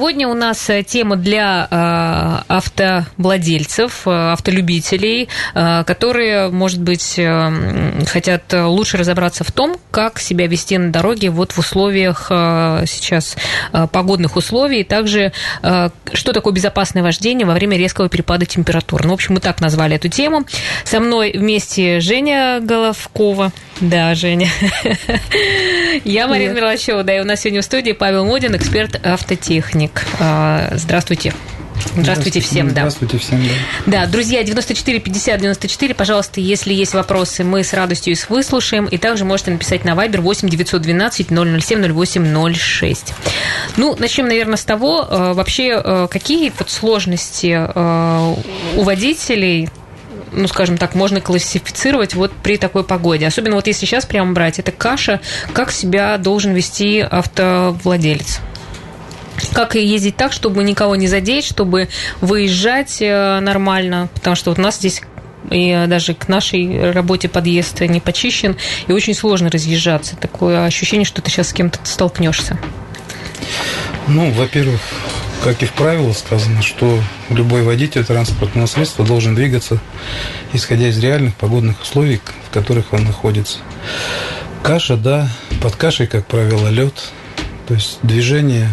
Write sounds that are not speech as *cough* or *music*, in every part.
Сегодня у нас э, тема для э, автовладельцев, э, автолюбителей, э, которые, может быть, э, хотят лучше разобраться в том, как себя вести на дороге вот в условиях э, сейчас э, погодных условий, также э, что такое безопасное вождение во время резкого перепада температур. Ну, в общем, мы так назвали эту тему. Со мной вместе Женя Головкова. Да, Женя. *laughs* Я Марина Мерлачева, да, и у нас сегодня в студии Павел Модин, эксперт автотехник. А, Здравствуйте. Здравствуйте всем, да. Здравствуйте всем, да. Да, друзья, 94 50 94, пожалуйста, если есть вопросы, мы с радостью их выслушаем. И также можете написать на Viber 8 912 007 08 06. Ну, начнем, наверное, с того, э, вообще, э, какие вот сложности э, у водителей ну, скажем так, можно классифицировать вот при такой погоде. Особенно вот если сейчас прямо брать, это каша, как себя должен вести автовладелец как ездить так, чтобы никого не задеть, чтобы выезжать э, нормально, потому что вот у нас здесь и даже к нашей работе подъезд не почищен, и очень сложно разъезжаться. Такое ощущение, что ты сейчас с кем-то столкнешься. Ну, во-первых, как и в правилах сказано, что любой водитель транспортного средства должен двигаться, исходя из реальных погодных условий, в которых он находится. Каша, да, под кашей, как правило, лед, то есть движение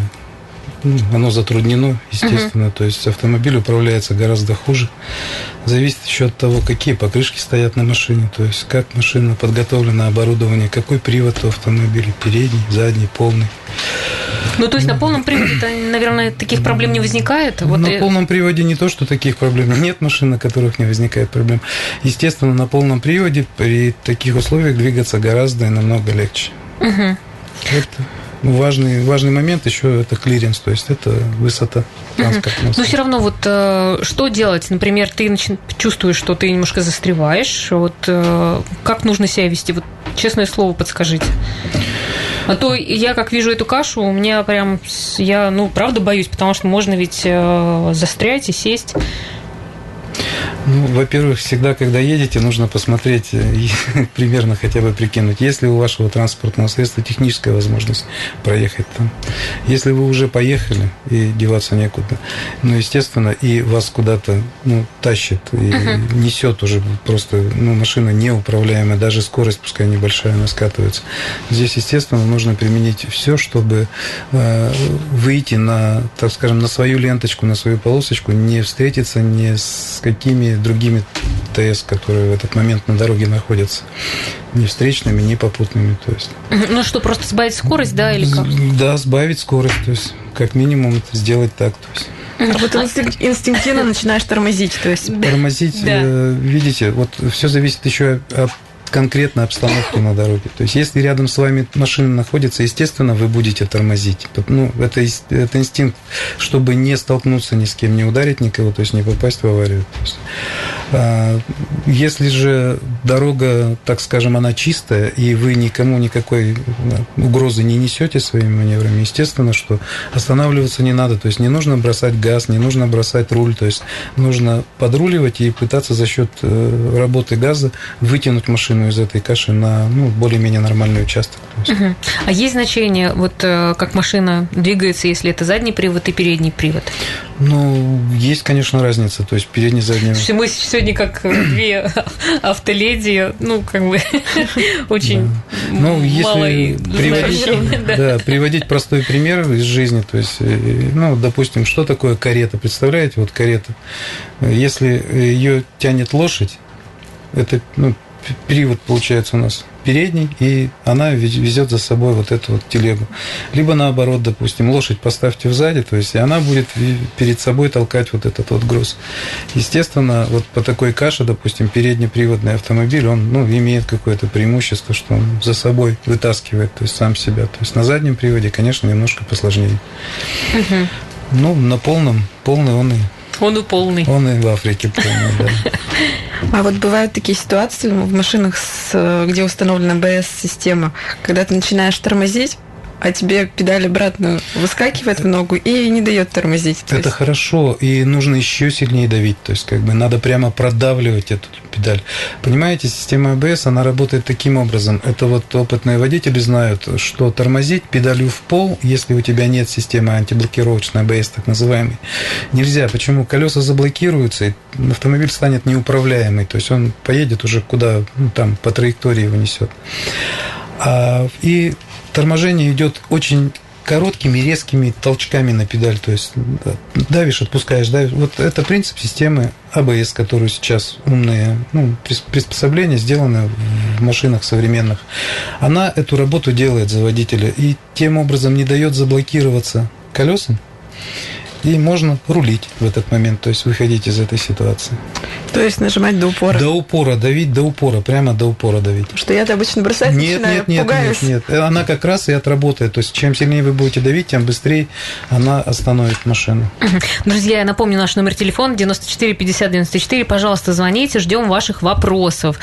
оно затруднено, естественно. Uh-huh. То есть автомобиль управляется гораздо хуже. Зависит еще от того, какие покрышки стоят на машине, то есть как машина подготовлена, оборудование, какой привод у автомобиля, передний, задний, полный. Ну, то есть на полном приводе, наверное, таких проблем не возникает? Вот на и... полном приводе не то, что таких проблем нет машин, на которых не возникает проблем. Естественно, на полном приводе при таких условиях двигаться гораздо и намного легче. Угу. Это важный, важный момент еще это клиренс, то есть это высота. Но все равно вот э, что делать? Например, ты чувствуешь, что ты немножко застреваешь. Вот э, как нужно себя вести? Вот честное слово подскажите. А то я, как вижу эту кашу, у меня прям, я, ну, правда боюсь, потому что можно ведь э, застрять и сесть. Ну, во-первых, всегда, когда едете, нужно посмотреть э, *laughs* примерно хотя бы прикинуть, есть ли у вашего транспортного средства техническая возможность проехать там. Если вы уже поехали и деваться некуда, ну, естественно, и вас куда-то ну, тащит и uh-huh. несет уже просто, ну, машина неуправляемая, даже скорость, пускай небольшая, она скатывается. Здесь, естественно, нужно применить все, чтобы э, выйти на, так скажем, на свою ленточку, на свою полосочку, не встретиться ни с какими другими ТС, которые в этот момент на дороге находятся. Ни встречными, ни попутными. То есть. Ну что, просто сбавить скорость, да, или как? Да, сбавить скорость, то есть как минимум сделать так. То есть. А вот инстинктивно начинаешь тормозить, то есть. Тормозить, да. Э, видите, вот все зависит еще от конкретно обстановки на дороге. То есть, если рядом с вами машина находится, естественно, вы будете тормозить. Ну, это, это инстинкт, чтобы не столкнуться ни с кем, не ударить никого, то есть не попасть в аварию. Есть, а, если же дорога, так скажем, она чистая, и вы никому никакой угрозы не несете своими маневрами, естественно, что останавливаться не надо. То есть, не нужно бросать газ, не нужно бросать руль. То есть, нужно подруливать и пытаться за счет э, работы газа вытянуть машину из этой каши на ну, более-менее нормальный участок. Угу. А есть значение, вот э, как машина двигается, если это задний привод и передний привод? Ну, есть, конечно, разница. То есть передний, задний. Слушайте, мы сегодня как две автоледи, ну, как бы *laughs* очень Ну, если приводить, да, приводить простой пример из жизни, то есть, э, ну, допустим, что такое карета? Представляете, вот карета. Если ее тянет лошадь, это ну, привод получается у нас передний, и она везет за собой вот эту вот телегу. Либо наоборот, допустим, лошадь поставьте сзади, то есть и она будет перед собой толкать вот этот вот груз. Естественно, вот по такой каше, допустим, переднеприводный автомобиль, он ну, имеет какое-то преимущество, что он за собой вытаскивает, то есть сам себя. То есть на заднем приводе, конечно, немножко посложнее. Угу. Ну, на полном, полный он и он и полный. Он и в Африке полный, да. *laughs* А вот бывают такие ситуации в машинах, где установлена БС-система, когда ты начинаешь тормозить, а тебе педаль обратно выскакивает в ногу и не дает тормозить. То Это есть- хорошо, и нужно еще сильнее давить, то есть как бы надо прямо продавливать эту педаль. Понимаете, система ABS, она работает таким образом. Это вот опытные водители знают, что тормозить педалью в пол, если у тебя нет системы антиблокировочной ABS, так называемой, нельзя. Почему? Колеса заблокируются, и автомобиль станет неуправляемый, то есть он поедет уже куда, ну, там, по траектории его несет. А, и торможение идет очень короткими резкими толчками на педаль, то есть да, давишь, отпускаешь, давишь. Вот это принцип системы АБС, которую сейчас умные ну, прис- приспособления сделаны в машинах современных. Она эту работу делает за водителя и тем образом не дает заблокироваться колесам, и можно рулить в этот момент, то есть выходить из этой ситуации. То есть нажимать до упора. До упора давить, до упора, прямо до упора давить. Что я-то обычно бросать Нет, начинаю, нет, нет, пугаюсь. нет, нет. Она как раз и отработает. То есть, чем сильнее вы будете давить, тем быстрее она остановит машину. Друзья, я напомню наш номер телефона 94 50 94. Пожалуйста, звоните, ждем ваших вопросов.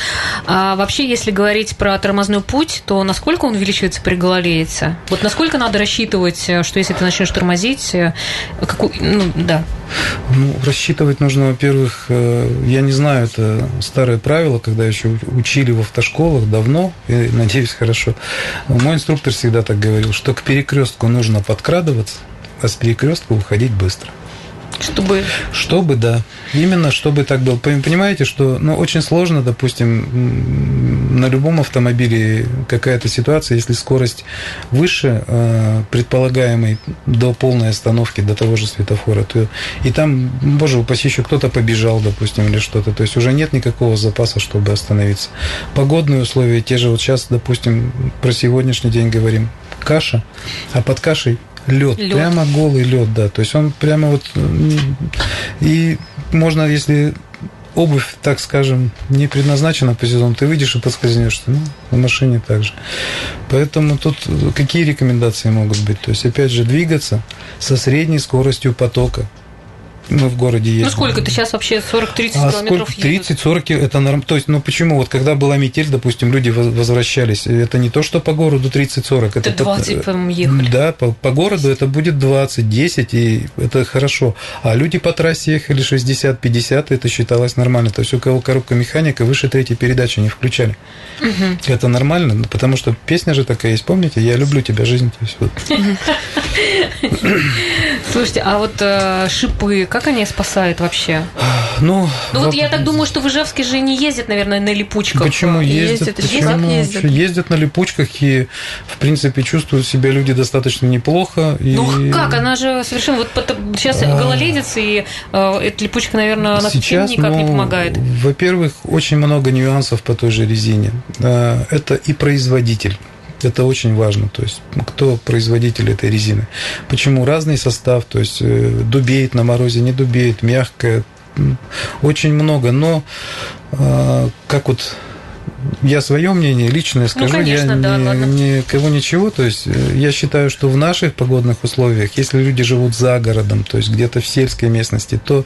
А вообще, если говорить про тормозной путь, то насколько он увеличивается при гололедице? Вот насколько надо рассчитывать, э, что если ты начнешь тормозить, э, какую, ну, да. Ну, рассчитывать нужно, во-первых, э, я не знаю, это старое правило, когда еще учили в автошколах давно, и, надеюсь, хорошо. Мой инструктор всегда так говорил, что к перекрестку нужно подкрадываться, а с перекрестка уходить быстро. Чтобы... Чтобы, да. Именно, чтобы так было. Пон- Понимаете, что ну, очень сложно, допустим, на любом автомобиле какая-то ситуация, если скорость выше э, предполагаемой до полной остановки, до того же светофора, то и там, боже упаси, еще кто-то побежал, допустим, или что-то. То есть уже нет никакого запаса, чтобы остановиться. Погодные условия, те же вот сейчас, допустим, про сегодняшний день говорим, каша, а под кашей лед, прямо голый лед, да. То есть он прямо вот и можно, если обувь, так скажем, не предназначена по сезону, ты выйдешь и подскользнешься. Ну, на машине также. Поэтому тут какие рекомендации могут быть? То есть, опять же, двигаться со средней скоростью потока. Мы в городе ездим. Ну, сколько ты сейчас вообще 40-30 А километров сколько? едут? 30-40 это норм. То есть, ну почему? Вот когда была метель, допустим, люди воз- возвращались. Это не то, что по городу 30-40. Это по- 20, по-моему, ехали. Да, по, по городу это будет 20, 10, и это хорошо. А люди по трассе ехали 60, 50, это считалось нормально. То есть у кого коробка механика выше третьей передачи не включали. Это нормально, ну, потому что песня же такая есть, помните? Я люблю тебя, жизнь. То есть, вот. *laughs* Слушайте, а вот э, шипы, как они спасают вообще? Ну, Ну вот я так думаю, что в Ижевске же не ездят, наверное, на липучках. Почему ездят, почему? ездят. Ездят на липучках и, в принципе, чувствуют себя люди достаточно неплохо. И... Ну как, она же совершенно... Вот сейчас А. гололедица, и э, эта липучка, наверное, она Сейчас, никак не ну, помогает. Во-первых, очень много нюансов по той же резине. А, Это и производитель. Это очень важно, то есть кто производитель этой резины. Почему разный состав, то есть э, дубеет на морозе, не дубеет, мягкая, очень много. Но а, как вот я свое мнение личное скажу, Ну, конечно, я да, ни- ладно. никого ничего. То есть э, я считаю, что в наших погодных условиях, если люди живут за городом, то есть где-то в сельской местности, то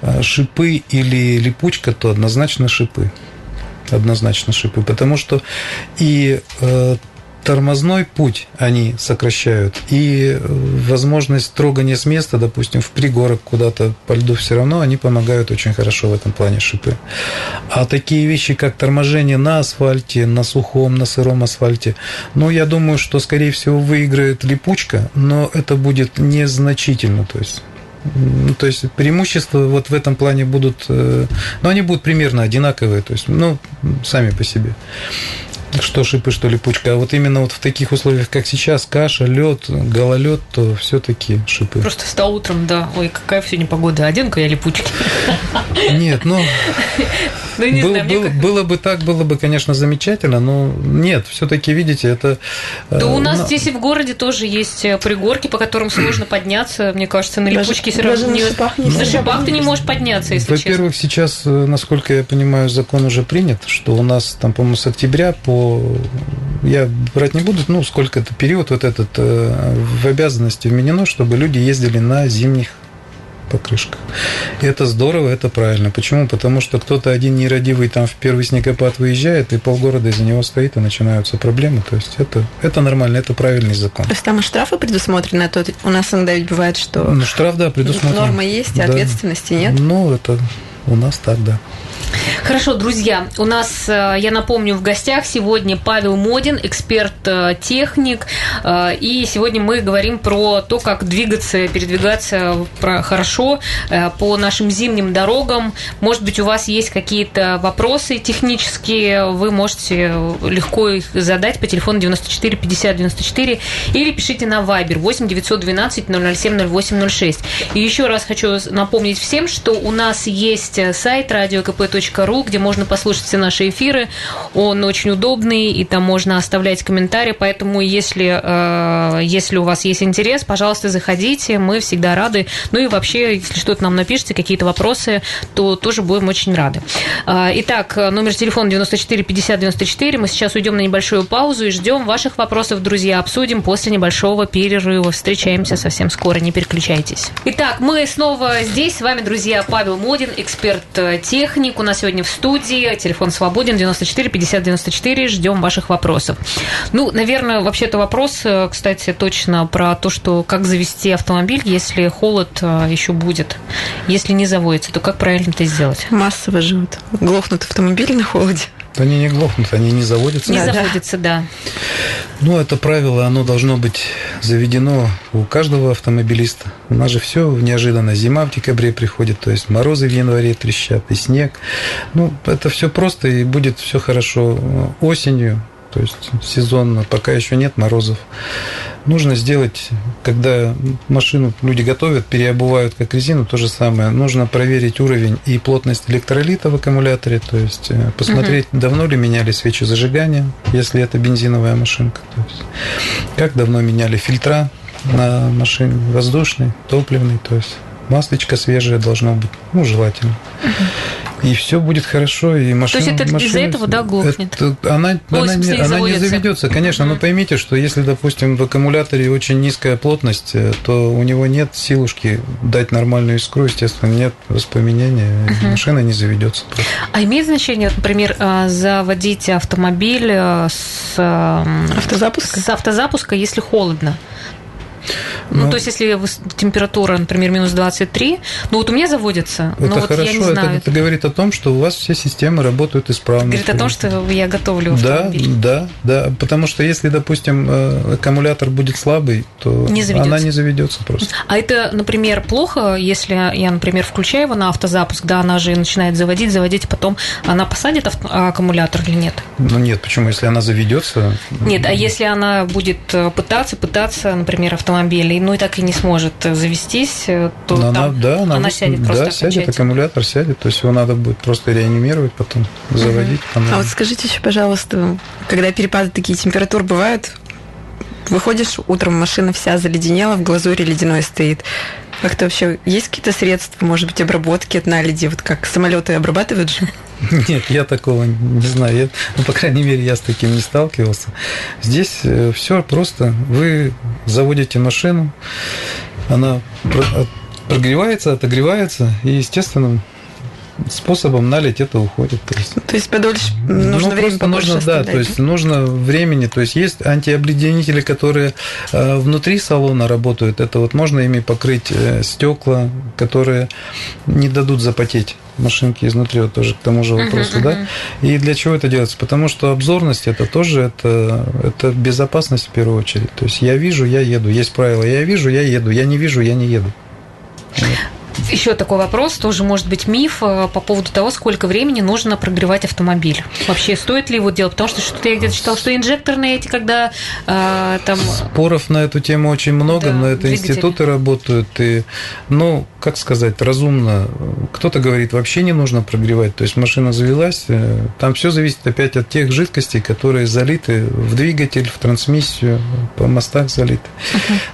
э, шипы или липучка, то однозначно шипы. Однозначно шипы. Потому что и э, тормозной путь они сокращают, и э, возможность трогания с места, допустим, в пригорок куда-то по льду, все равно они помогают очень хорошо в этом плане шипы. А такие вещи, как торможение на асфальте, на сухом, на сыром асфальте, ну, я думаю, что, скорее всего, выиграет липучка, но это будет незначительно, то есть то есть преимущества вот в этом плане будут, э, ну, они будут примерно одинаковые, то есть, ну, сами по себе. Что шипы, что липучка. А вот именно вот в таких условиях, как сейчас, каша, лед, гололед, то все-таки шипы. Просто встал утром, да, ой, какая сегодня погода, оденка я липучки. Нет, ну, Ну, не было, знаю, было- как- было бы так, было бы, конечно, замечательно, но нет, все-таки, видите, это... Да э, у нас ну, здесь и в городе тоже есть э, пригорки, по которым сложно подняться. Мне кажется, на липучке все равно не... На шипах ты не можешь подняться, если. Во-первых, сейчас, э, насколько я понимаю, закон уже принят, что у нас там, по-моему, с октября по... Я брать не буду, ну, сколько это период вот этот в обязанности вменено, чтобы люди ездили на зимних покрышках. Это здорово, это правильно. Почему? Потому что кто-то один нерадивый там в первый снегопад выезжает, и полгорода из-за него стоит, и начинаются проблемы. То есть это, это нормально, это правильный закон. То есть там и штрафы предусмотрены, а то у нас иногда ведь бывает, что Ну, штраф, да, предусмотрен. норма есть, а Да. ответственности нет. Ну, это у нас так, да. Хорошо, друзья, у нас, э, я напомню, в гостях сегодня Павел Модин, эксперт-техник, э, и сегодня мы говорим про то, как двигаться, передвигаться хорошо э, по нашим зимним дорогам. Может быть, у вас есть какие-то вопросы технические, вы можете легко их задать по телефону 94 50 94 или пишите на Viber 8 912 007 0806. И еще раз хочу напомнить всем, что у нас есть сайт radiokp.ru, где можно послушать все наши эфиры. Он очень удобный, и там можно оставлять комментарии, поэтому если, э, если у вас есть интерес, пожалуйста, заходите, мы всегда рады. Ну и вообще, если что-то нам напишите, какие-то вопросы, то тоже будем очень рады. Э, Итак, номер телефона 94 50 94. Мы сейчас уйдем на небольшую паузу и ждем ваших вопросов, друзья. Обсудим после небольшого перерыва. Встречаемся совсем скоро, не переключайтесь. Итак, мы снова здесь. С вами, друзья, Павел Модин, эксперт-техник. У нас сегодня в студии. Телефон свободен 94 50 94. Ждем ваших вопросов. Ну, наверное, вообще-то вопрос, э, кстати, точно про то, что как завести автомобиль, если холод э, еще будет. Если не заводится, то как правильно это сделать? Массово живут. Глохнут автомобили на холоде. Они не глохнут, они не заводятся. Не Да, заводится, да. Ну, это правило, оно должно быть заведено у каждого автомобилиста. У нас же все неожиданно. Зима в декабре приходит, то есть морозы в январе трещат, и снег. Ну, это все просто, и будет все хорошо осенью, то есть сезонно, пока еще нет морозов. Нужно сделать, когда машину люди готовят, переобувают как резину, то же самое. Нужно проверить уровень и плотность электролита в аккумуляторе, то есть э, посмотреть, давно ли меняли свечи зажигания, если это бензиновая машинка. То есть, как давно меняли фильтра на машине, воздушный, топливный, то есть маслечко свежее должно быть, ну, желательно. И все будет хорошо, и машина... есть это из-за машина- этого, да, глохнет? Это- она, она, не, она не заведется, конечно, но поймите, что если, допустим, в аккумуляторе очень низкая плотность, э, то у него нет силушки дать нормальную искру, естественно, нет воспламенения, и машина не заведется. просто. А имеет значение, например, э, заводить автомобиль э, с, Автозапуска? с автозапуска, если холодно? Ну, Ну, то есть, если температура, например, минус 23, ну вот у меня заводится, Это ну вот хорошо, я не это, знаю. это говорит о том, что у вас все системы работают исправно. Говорит о том, что я готовлю Да, автомобиль. да, да, потому что если, допустим, э, аккумулятор будет слабый, то Не заведется. она не заведется просто. А это, например, плохо, если я, например, включаю его на автозапуск, да, она же начинает заводить, заводить, потом она посадит авто- аккумулятор или нет? Ну нет, почему? Если она заведется, Нет, а если она будет э, пытаться, пытаться, например, автомобиль, и, ну и так и не сможет э, завестись, э, то Ну, там она, да, она, она сядет просто да, сядет, аккумулятор сядет, то есть его надо будет просто реанимировать, потом заводить. Она- А вот скажите еще, пожалуйста, когда перепады такие температур бывают, выходишь утром, машина вся заледенела, в глазури ледяной стоит. Как-то вообще есть какие-то средства, может быть, обработки от наледи? Вот как самолеты обрабатывают же? *laughs* Нет, я такого не знаю. Я, ну, по крайней мере, я с таким не сталкивался. Здесь все просто. Вы заводите машину, она прогревается, отогревается, и естественным способом налить это уходит. То есть, То есть подольше нужно ну, время побольше нужно, да, оставлять, то есть нужно времени, то есть есть антиобледенители, которые э, внутри салона работают, это вот можно ими покрыть э, стекла, которые не дадут запотеть машинки изнутри, вот тоже к тому же вопросу, да. И для чего это делается? Потому что обзорность это тоже это, это безопасность в первую очередь. То есть я вижу, я еду. Есть правило, я вижу, я еду, я не вижу, я не еду. Еще такой вопрос, тоже может быть миф э, по поводу того, сколько времени нужно прогревать автомобиль. Вообще, стоит ли его делать? Потому что что-то я где-то читал, что инжекторные эти, когда э, там... Споров на эту тему очень много, Да, но это двигатели. институты работают. И, ну, как сказать, разумно. Кто-то говорит, вообще не нужно прогревать. То есть машина завелась, э, там все зависит опять от тех жидкостей, которые залиты в двигатель, в трансмиссию, по мостах залиты.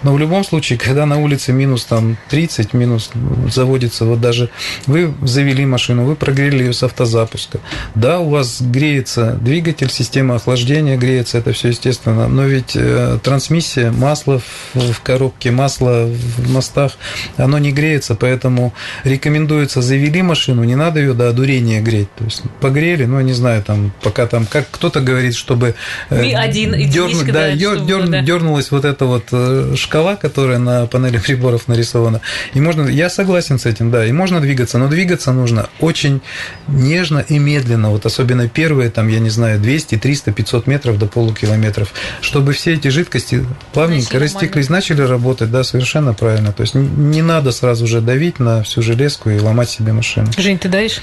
Но в любом случае, когда на улице минус там 30, минус за заводится. Вот даже вы завели машину, вы прогрели ее с автозапуска. Да, у вас греется двигатель, система охлаждения греется, это все естественно. Но ведь э, трансмиссия, масло в коробке, масло в мостах, оно не греется, поэтому рекомендуется завели машину, не надо ее до одурения греть. То есть погрели, ну, не знаю, там, пока там, как кто-то говорит, чтобы... Э, один дерн, да, да, дер, дер, да. дернулась вот эта вот э, шкала, которая на панели приборов нарисована. И можно, я согласен с этим, да, и можно двигаться, но двигаться нужно очень нежно и медленно, вот особенно первые, там, я не знаю, 200, 300, 500 метров до полукилометров, чтобы все эти жидкости плавненько растеклись, начали работать, да, совершенно правильно. То есть не надо сразу же давить на всю железку и ломать себе машину. Жень, ты даешь?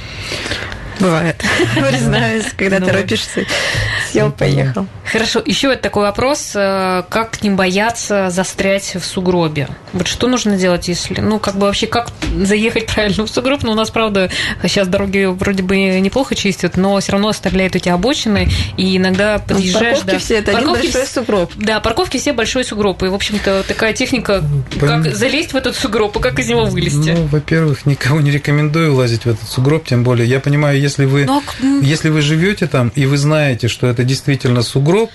Бывает. *laughs* Признаюсь, когда ну, торопишься, сел, поехал. Хорошо, еще вот такой вопрос. Э, как не бояться застрять в сугробе? Вот что нужно делать, если... Ну, как бы вообще, как заехать правильно в сугроб? Ну, у нас, правда, сейчас дороги вроде бы неплохо чистят, но все равно оставляют эти обочины, и иногда ну, подъезжаешь... Парковки да, все, это парковки, один большой сугроб. Да, парковки все большой сугроб. И, в общем-то, такая техника, как залезть в этот сугроб и как из него вылезти. Ну, во-первых, никого не рекомендую лазить в этот сугроб, тем более, я понимаю, если вы, Но... если вы живете там, и вы знаете, что это действительно сугроб,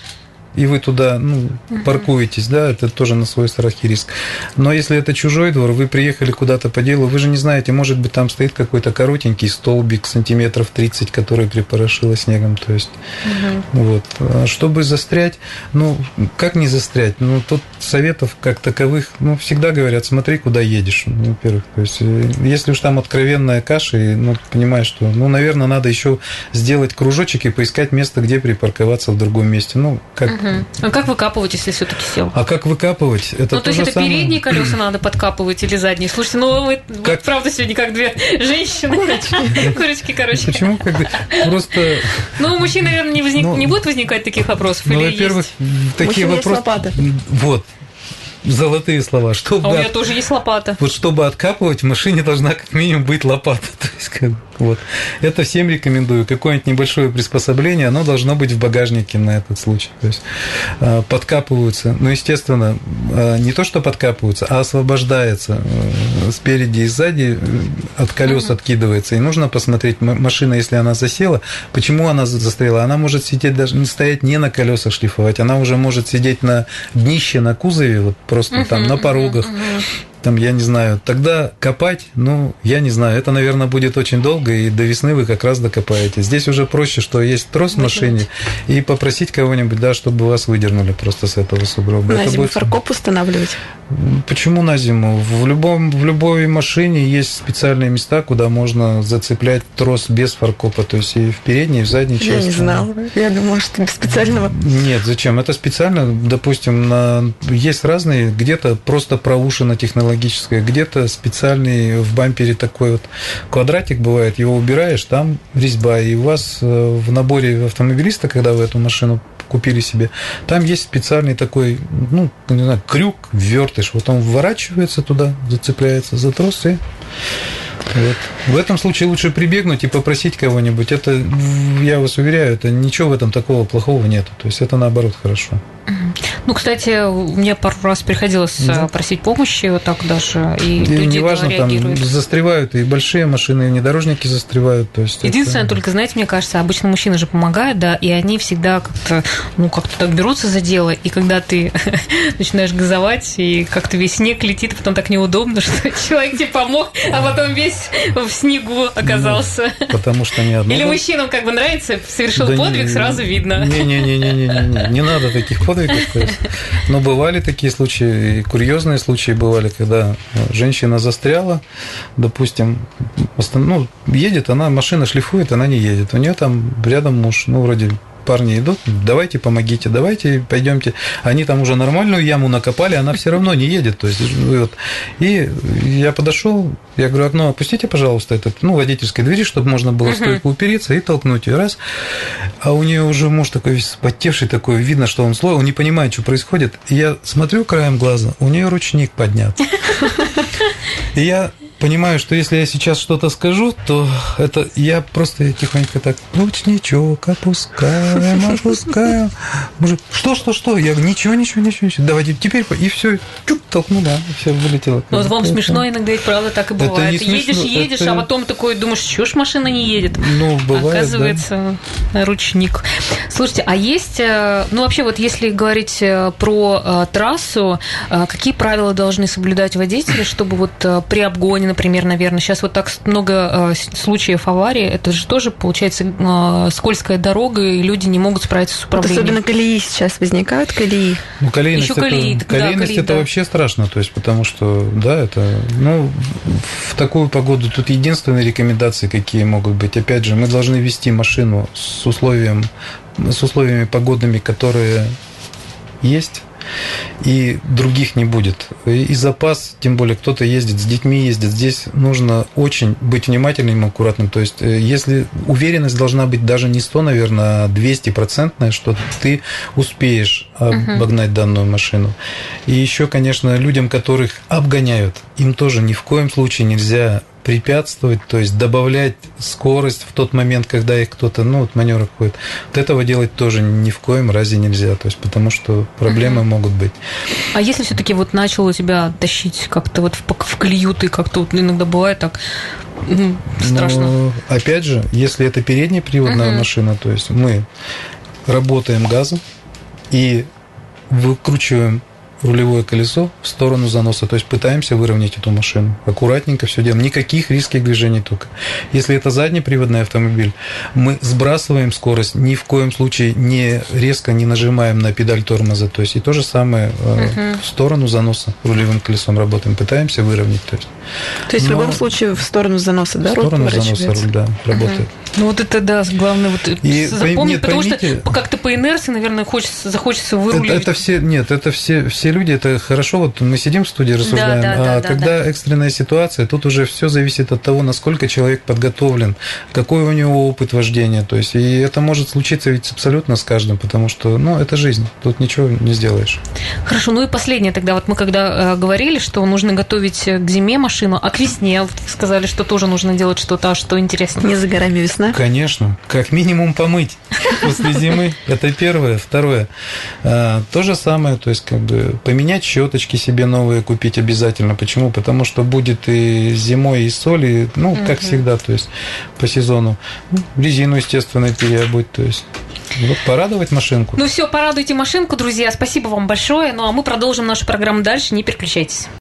и вы туда ну, угу. паркуетесь, да, это тоже на свой страх и риск. Но если это чужой двор, вы приехали куда-то по делу, вы же не знаете, может быть, там стоит какой-то коротенький столбик сантиметров 30, который припорошило снегом, то есть угу. вот. А чтобы застрять, ну, как не застрять? Ну, тут советов как таковых, ну, всегда говорят, смотри, куда едешь, ну, во-первых. То есть, э, если уж там откровенная каша, и, ну, понимаешь, что, ну, наверное, надо еще сделать кружочек и поискать место, где припарковаться в другом месте. Ну, как, угу. А как выкапывать, если все-таки сел? А как выкапывать? Это ну, то есть это самое... передние колеса надо подкапывать или задние? Слушайте, ну вы как... правда сегодня как две женщины. Курочки, короче. Почему? Как просто... Ну, у мужчин, наверное, не, возник... ну, не будет возникать таких вопросов. Ну, во-первых, такие вопросы... Вот, золотые слова. Чтобы а у меня тоже есть лопата. Вот чтобы откапывать, в машине должна как минимум быть лопата. *laughs* То есть, как, вот. Это всем рекомендую. Какое-нибудь небольшое приспособление, оно должно быть в багажнике на этот случай. То есть э, подкапываются. Ну, естественно, э, не то, что подкапываются, а освобождается э, спереди и сзади, от колес угу. откидывается. И нужно посмотреть, машина, если она засела, почему она застряла. Она может сидеть даже не стоять не на колесах шлифовать, она уже может сидеть на днище, на кузове, вот просто угу, там на порогах. Угу там, я не знаю, тогда копать, ну, я не знаю, это, наверное, будет очень долго, и до весны вы как раз докопаете. Здесь уже проще, что есть трос в машине, и попросить кого-нибудь, да, чтобы вас выдернули просто с этого сугроба. На это зиму будет... фаркоп устанавливать? Почему на зиму? В, любом, в любой машине есть специальные места, куда можно зацеплять трос без фаркопа, то есть и в передней, и в задней части. Я не знал, я думала, что без специального. Нет, зачем? Это специально, допустим, на... есть разные, где-то просто проушина технология технологическое, где-то специальный в бампере такой вот квадратик бывает, его убираешь, там резьба, и у вас э, в наборе автомобилиста, когда вы эту машину купили себе, там есть специальный такой, ну, не знаю, крюк, вертыш, вот он вворачивается туда, зацепляется за трос и вот. В этом случае лучше прибегнуть и попросить кого-нибудь. Это, я вас уверяю, это ничего в этом такого плохого нет. То есть это наоборот хорошо. Ну, кстати, мне пару раз приходилось да. Э, просить помощи, вот так даже, и, и люди неважно, там застревают и большие машины, и внедорожники застревают. То есть Единственное, это... только, знаете, мне кажется, обычно мужчины же помогают, да, и они всегда как-то, ну, как-то так берутся за дело, и когда ты *laughs* начинаешь газовать, и как-то весь снег летит, а потом так неудобно, *laughs* что человек тебе помог, а потом весь в снегу оказался. Ну, потому что не одно. Или мужчинам как бы нравится, совершил да подвиг, не, сразу видно. Не-не-не-не-не, не надо таких подвигов. Но бывали такие случаи, и курьезные случаи бывали, когда женщина застряла, допустим, ну, едет, она, машина шлифует, она не едет. У нее там рядом муж, ну, вроде парни идут, давайте помогите, давайте пойдемте. Они там уже нормальную яму накопали, она все равно не едет. То есть, вот. И я подошел, я говорю, окно опустите, пожалуйста, этот, ну, водительской двери, чтобы можно было стойку упереться и толкнуть ее раз. А у нее уже муж такой весь подтевший такой, видно, что он слой, он не понимает, что происходит. И я смотрю краем глаза, у нее ручник поднят. *laughs* И я понимаю, что если я сейчас что-то скажу, то это я просто тихонько так, ручничок опускаем, опускаем. Мужик, что, что, что? Я говорю, ничего, ничего, ничего, ничего. Давайте теперь, и все, чук, толкнула, и все вылетело. Ну, вот вам Это- смешно иногда, ведь правда так и Это бывает. не едешь, смешно, едешь, это- а потом такой думаешь, чего ж машина не едет? Ну, бывает, Оказывается, ручник. Слушайте, а есть, э, ну вообще вот если говорить э, про э, трассу, какие правила должны соблюдать водители, чтобы вот при обгоне, например, наверное, сейчас вот так много э, случаев аварии, это же тоже получается э, скользкая дорога, и люди не могут справиться с Вот управлением. особенно колеи сейчас возникают, колеи. Ну, колейность, это, колеи, да, колейность колеи, это да. вообще страшно, то есть, потому что, да, это, ну, в такую погоду тут единственные рекомендации, какие могут быть. Опять же, мы должны вести машину с условием, с условиями погодными, которые есть, и других не будет. И, и запас, тем более кто-то ездит, с детьми ездит, здесь нужно очень быть внимательным и аккуратным. То есть, э, если уверенность должна быть даже не 100, наверное, а 200 процентная, что ты успеешь обогнать данную машину. И еще, конечно, людям, которых обгоняют, им тоже ни в коем случае нельзя препятствовать, то есть добавлять скорость в тот момент, когда их кто-то, ну, вот маневр ходит. Вот этого делать тоже ни в коем разе нельзя, то есть потому что проблемы могут быть. А если все-таки вот начало тебя тащить как-то вот в, в колею, ты как-то вот иногда бывает так м, страшно. Но, опять же, если это переднеприводная Мгм. машина, то есть мы работаем газом и выкручиваем рулевое колесо в сторону заноса, то есть пытаемся выровнять эту машину. Аккуратненько все делаем, никаких резких движений только. Если это заднеприводный автомобиль, мы сбрасываем скорость, ни в коем случае не резко не нажимаем на педаль тормоза, то есть и то же самое э, в сторону заноса рулевым колесом работаем, пытаемся выровнять. То есть, То есть в Но- любом случае в сторону заноса, да, в сторону заноса руль, да, работает. Ну вот это да, главное вот И запомнить, нет, потому поймите- что как-то по инерции, наверное, хочется, захочется Это, выруливать. это все, нет, это все, все люди, это хорошо, вот мы сидим в студии, рассуждаем, да, да, а да, когда экстренная ситуация, тут уже все зависит от того, насколько человек подготовлен, какой у него опыт вождения, то есть, и это может случиться ведь абсолютно с каждым, потому что, ну, это жизнь, тут ничего не сделаешь. Хорошо, ну и последнее тогда. Вот мы когда э, говорили, что нужно готовить к зиме машину, а к весне вот вы сказали, что тоже нужно делать что-то, а что интересно. Не за горами весна. Конечно, как минимум помыть *laughs* после зимы. Это первое. Второе. а, То же самое, то есть как бы поменять щеточки себе новые купить обязательно. Почему? Потому что будет и зимой и соль, и, ну, как всегда, то есть по сезону. Ну, Резину, естественно, переобуть, то есть вот порадовать машинку. Ну все, порадуйте машинку, друзья. Спасибо вам большое. Ну а мы продолжим нашу программу дальше. Не переключайтесь.